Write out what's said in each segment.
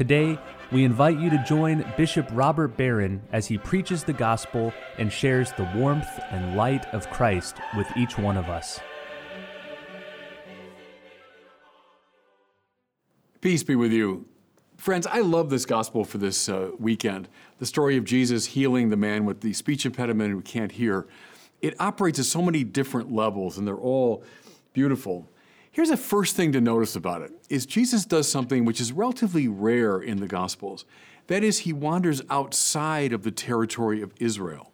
Today, we invite you to join Bishop Robert Barron as he preaches the gospel and shares the warmth and light of Christ with each one of us. Peace be with you. Friends, I love this gospel for this uh, weekend. The story of Jesus healing the man with the speech impediment who can't hear. It operates at so many different levels, and they're all beautiful. Here's the first thing to notice about it is Jesus does something which is relatively rare in the Gospels. That is, he wanders outside of the territory of Israel.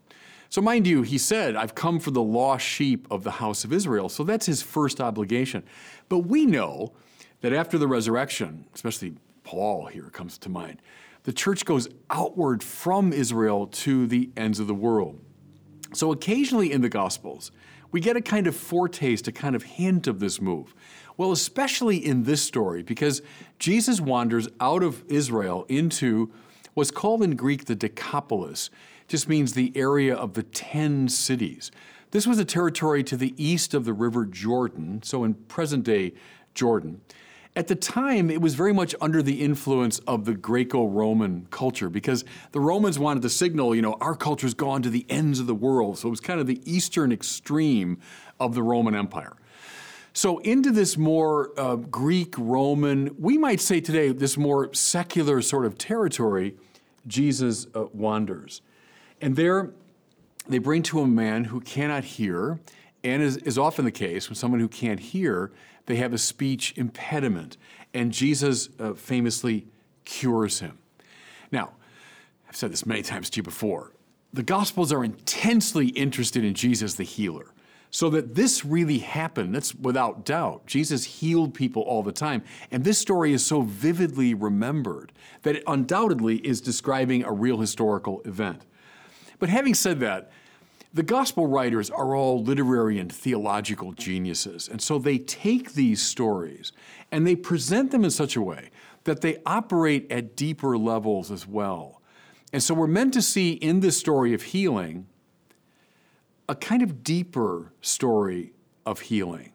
So, mind you, he said, I've come for the lost sheep of the house of Israel. So that's his first obligation. But we know that after the resurrection, especially Paul here comes to mind, the church goes outward from Israel to the ends of the world. So occasionally in the Gospels, we get a kind of foretaste, a kind of hint of this move. Well, especially in this story, because Jesus wanders out of Israel into what's called in Greek the Decapolis, just means the area of the ten cities. This was a territory to the east of the river Jordan, so in present day Jordan. At the time, it was very much under the influence of the Greco Roman culture because the Romans wanted to signal, you know, our culture's gone to the ends of the world. So it was kind of the eastern extreme of the Roman Empire. So, into this more uh, Greek, Roman, we might say today, this more secular sort of territory, Jesus uh, wanders. And there, they bring to a man who cannot hear, and is, is often the case when someone who can't hear they have a speech impediment, and Jesus uh, famously cures him. Now, I've said this many times to you before. The Gospels are intensely interested in Jesus the healer. So that this really happened, that's without doubt. Jesus healed people all the time. And this story is so vividly remembered that it undoubtedly is describing a real historical event. But having said that, the gospel writers are all literary and theological geniuses, and so they take these stories and they present them in such a way that they operate at deeper levels as well. And so we're meant to see in this story of healing a kind of deeper story of healing.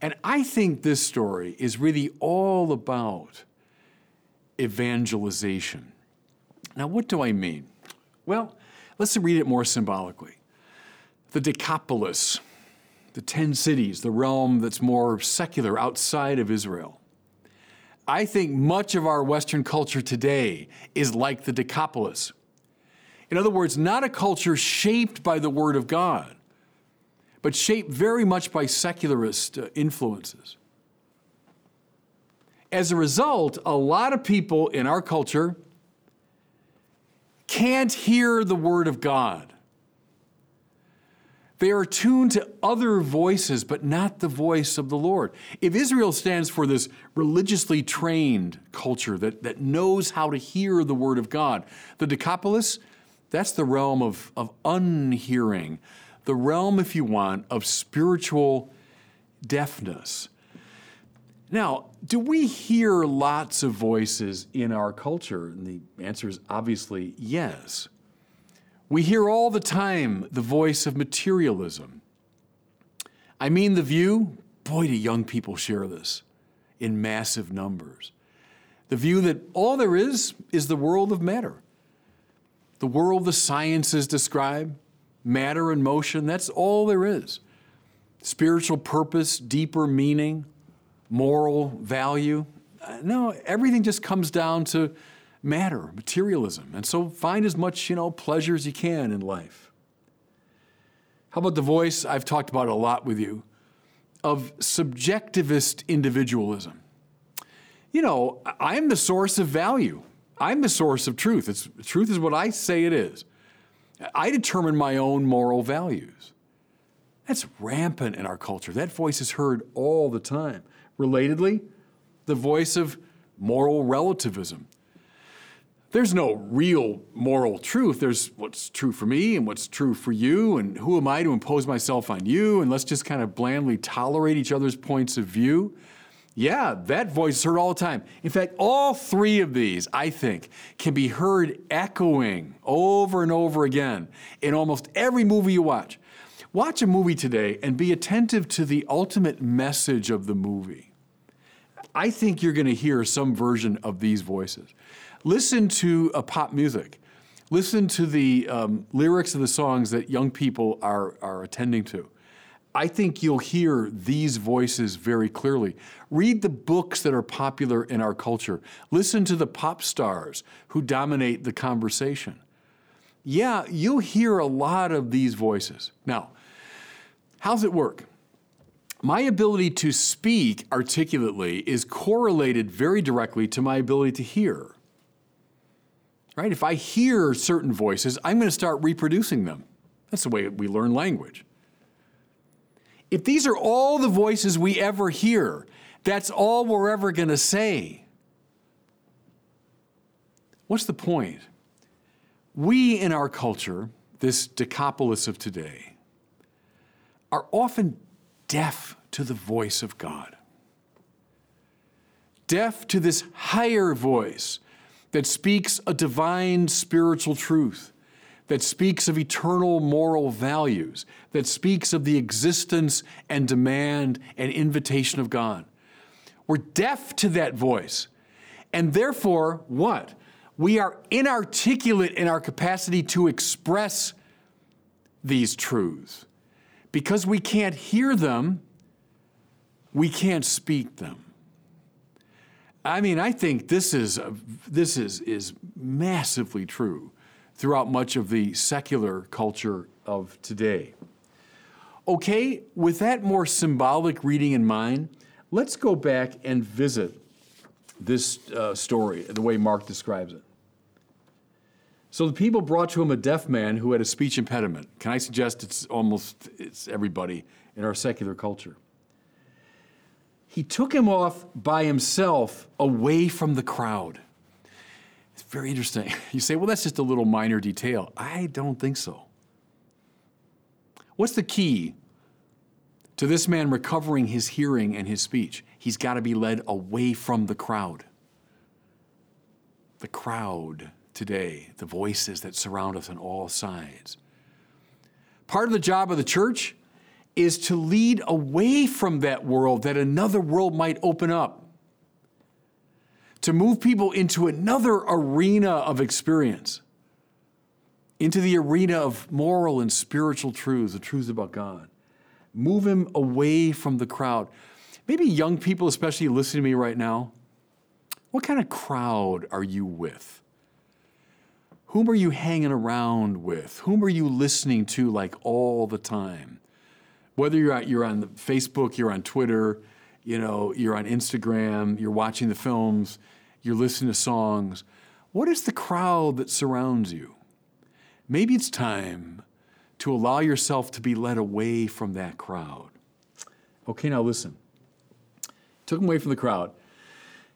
And I think this story is really all about evangelization. Now, what do I mean? Well, Let's read it more symbolically. The Decapolis, the 10 cities, the realm that's more secular outside of Israel. I think much of our Western culture today is like the Decapolis. In other words, not a culture shaped by the Word of God, but shaped very much by secularist uh, influences. As a result, a lot of people in our culture can't hear the Word of God. They are tuned to other voices, but not the voice of the Lord. If Israel stands for this religiously trained culture that, that knows how to hear the Word of God, the Decapolis, that's the realm of, of unhearing, the realm, if you want, of spiritual deafness. Now, do we hear lots of voices in our culture? And the answer is obviously yes. We hear all the time the voice of materialism. I mean, the view, boy, do young people share this in massive numbers. The view that all there is is the world of matter. The world the sciences describe, matter and motion, that's all there is. Spiritual purpose, deeper meaning, moral value. Uh, no, everything just comes down to matter, materialism. And so find as much, you know, pleasure as you can in life. How about the voice I've talked about a lot with you of subjectivist individualism? You know, I'm the source of value. I'm the source of truth. It's, truth is what I say it is. I determine my own moral values. That's rampant in our culture. That voice is heard all the time. Relatedly, the voice of moral relativism. there's no real moral truth. There's what's true for me and what's true for you, and who am I to impose myself on you? And let's just kind of blandly tolerate each other's points of view. Yeah, that voice is heard all the time. In fact, all three of these, I think, can be heard echoing over and over again in almost every movie you watch. Watch a movie today and be attentive to the ultimate message of the movie. I think you're going to hear some version of these voices. Listen to a pop music. Listen to the um, lyrics of the songs that young people are, are attending to. I think you'll hear these voices very clearly. Read the books that are popular in our culture. Listen to the pop stars who dominate the conversation. Yeah, you'll hear a lot of these voices. Now, how's it work? My ability to speak articulately is correlated very directly to my ability to hear. Right? If I hear certain voices, I'm going to start reproducing them. That's the way we learn language. If these are all the voices we ever hear, that's all we're ever going to say. What's the point? We in our culture, this Decapolis of today, are often deaf to the voice of God, deaf to this higher voice that speaks a divine spiritual truth, that speaks of eternal moral values, that speaks of the existence and demand and invitation of God. We're deaf to that voice. And therefore, what? We are inarticulate in our capacity to express these truths. Because we can't hear them, we can't speak them. I mean, I think this is this is is massively true throughout much of the secular culture of today. Okay, with that more symbolic reading in mind, let's go back and visit this uh, story the way Mark describes it. So the people brought to him a deaf man who had a speech impediment. Can I suggest it's almost it's everybody in our secular culture? he took him off by himself away from the crowd. It's very interesting. You say, well, that's just a little minor detail. I don't think so. What's the key to this man recovering his hearing and his speech? He's got to be led away from the crowd. The crowd today, the voices that surround us on all sides. Part of the job of the church is to lead away from that world that another world might open up. To move people into another arena of experience, into the arena of moral and spiritual truths, the truths about God. Move him away from the crowd. Maybe young people, especially listening to me right now, what kind of crowd are you with? Whom are you hanging around with? Whom are you listening to like all the time? whether you're you're on Facebook, you're on Twitter, you know, you're on Instagram, you're watching the films, you're listening to songs. What is the crowd that surrounds you? Maybe it's time to allow yourself to be led away from that crowd. Okay, now listen. Took him away from the crowd.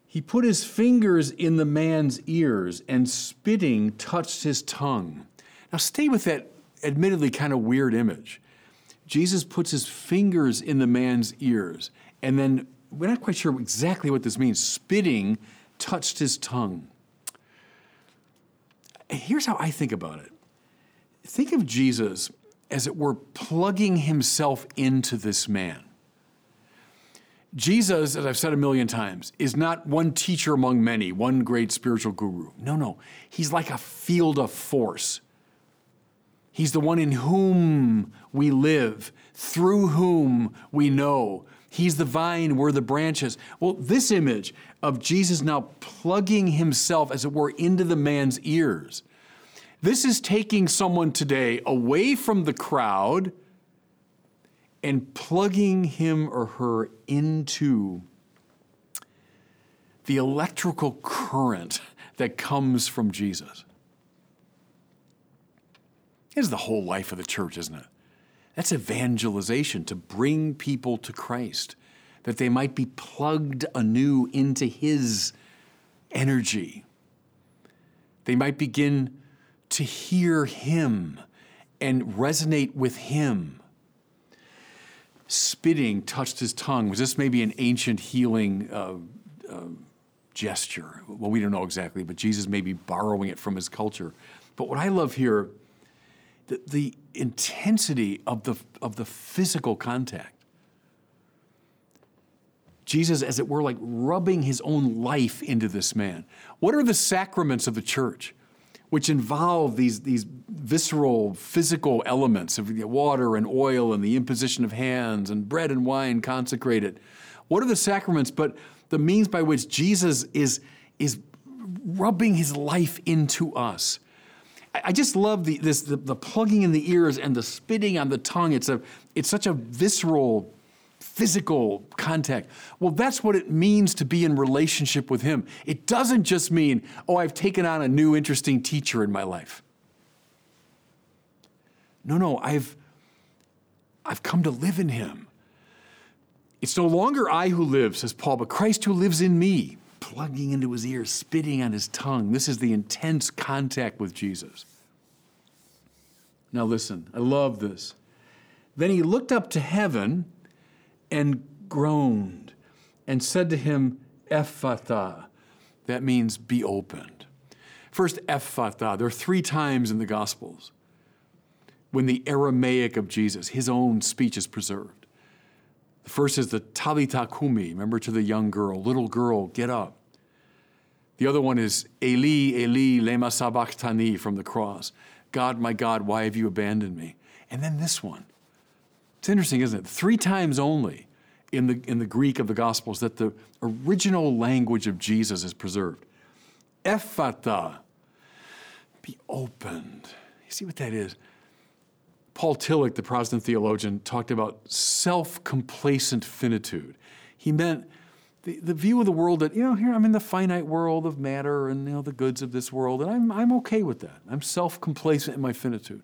He put his fingers in the man's ears and spitting touched his tongue. Now, stay with that admittedly kind of weird image. Jesus puts his fingers in the man's ears, and then we're not quite sure exactly what this means. Spitting touched his tongue. Here's how I think about it think of Jesus as it were plugging himself into this man. Jesus, as I've said a million times, is not one teacher among many, one great spiritual guru. No, no. He's like a field of force He's the one in whom we live, through whom we know. He's the vine, we're the branches. Well, this image of Jesus now plugging himself, as it were, into the man's ears. This is taking someone today away from the crowd and plugging him or her into the electrical current that comes from Jesus is the whole life of the church, isn't it? That's evangelization to bring people to Christ, that they might be plugged anew into His energy, they might begin to hear Him and resonate with Him. Spitting touched his tongue. Was this maybe an ancient healing uh, uh, gesture? Well, we don't know exactly, but Jesus may be borrowing it from his culture. But what I love here, the, the intensity of the, of the physical contact. Jesus, as it were, like rubbing his own life into this man. What are the sacraments of the church? which involve these, these visceral, physical elements of water and oil and the imposition of hands and bread and wine consecrated. What are the sacraments but the means by which Jesus is, is rubbing his life into us? I just love the, this, the, the plugging in the ears and the spitting on the tongue. It's, a, it's such a visceral physical contact. Well, that's what it means to be in relationship with Him. It doesn't just mean, oh, I've taken on a new interesting teacher in my life. No, no, I've, I've come to live in Him. It's no longer I who live, says Paul, but Christ who lives in me, plugging into his ear, spitting on his tongue. This is the intense contact with Jesus. Now, listen, I love this. Then he looked up to heaven and groaned and said to him, Ephphatha. That means be opened. First, Ephphatha. There are three times in the Gospels when the Aramaic of Jesus, his own speech, is preserved. The first is the Talitha Kumi, remember to the young girl, little girl, get up. The other one is Eli, Eli, lema sabachthani from the cross. God, my God, why have you abandoned me? And then this one, it's interesting, isn't it? Three times only in the, in the Greek of the Gospels that the original language of Jesus is preserved. Ephphatha, be opened. You see what that is? Paul Tillich, the Protestant theologian, talked about self complacent finitude. He meant the, the view of the world that, you know, here I'm in the finite world of matter and, you know, the goods of this world, and I'm, I'm okay with that. I'm self complacent in my finitude.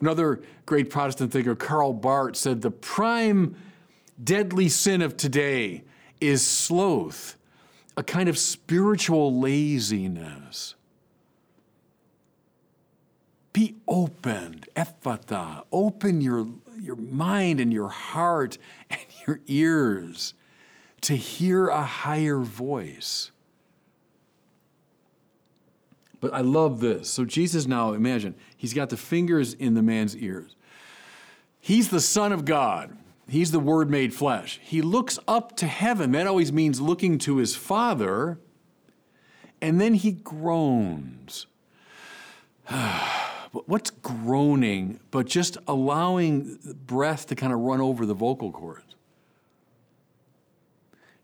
Another great Protestant thinker, Karl Barth, said the prime deadly sin of today is sloth, a kind of spiritual laziness. Be opened, ephphatha, open your, your mind and your heart and your ears to hear a higher voice. But I love this. So Jesus now, imagine, he's got the fingers in the man's ears. He's the Son of God. He's the Word made flesh. He looks up to heaven. That always means looking to his Father. And then he groans. What's groaning but just allowing breath to kind of run over the vocal cords?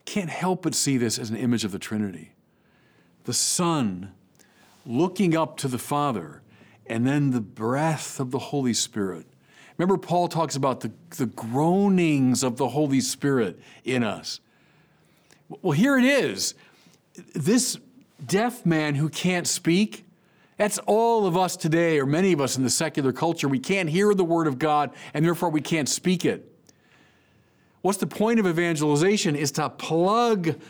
Can't help but see this as an image of the Trinity. The Son looking up to the Father, and then the breath of the Holy Spirit. Remember, Paul talks about the, the groanings of the Holy Spirit in us. Well, here it is. This deaf man who can't speak, that's all of us today, or many of us in the secular culture. We can't hear the Word of God, and therefore we can't speak it. What's the point of evangelization? Is to plug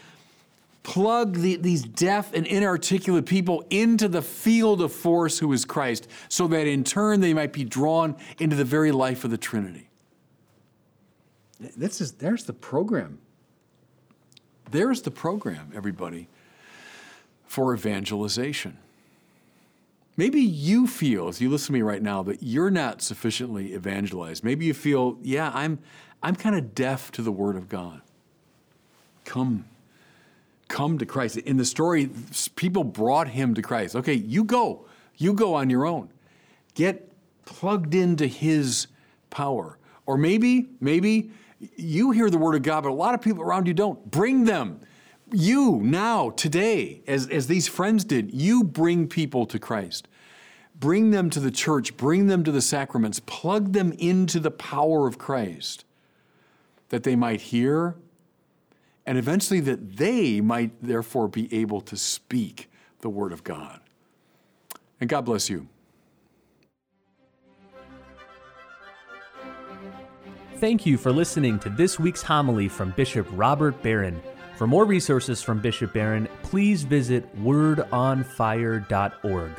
plug the, these deaf and inarticulate people into the field of force who is Christ, so that in turn they might be drawn into the very life of the Trinity. This is, there's the program. There's the program, everybody, for evangelization. Maybe you feel, as you listen to me right now, that you're not sufficiently evangelized. Maybe you feel, yeah, I'm, I'm kind of deaf to the Word of God. Come come to Christ. In the story, people brought him to Christ. Okay, you go. You go on your own. Get plugged into his power. Or maybe, maybe you hear the word of God, but a lot of people around you don't. Bring them. You now, today, as, as these friends did, you bring people to Christ. Bring them to the church, bring them to the sacraments, plug them into the power of Christ that they might hear and eventually that they might therefore be able to speak the Word of God. And God bless you. Thank you for listening to this week's homily from Bishop Robert Barron. For more resources from Bishop Barron, please visit wordonfire.org.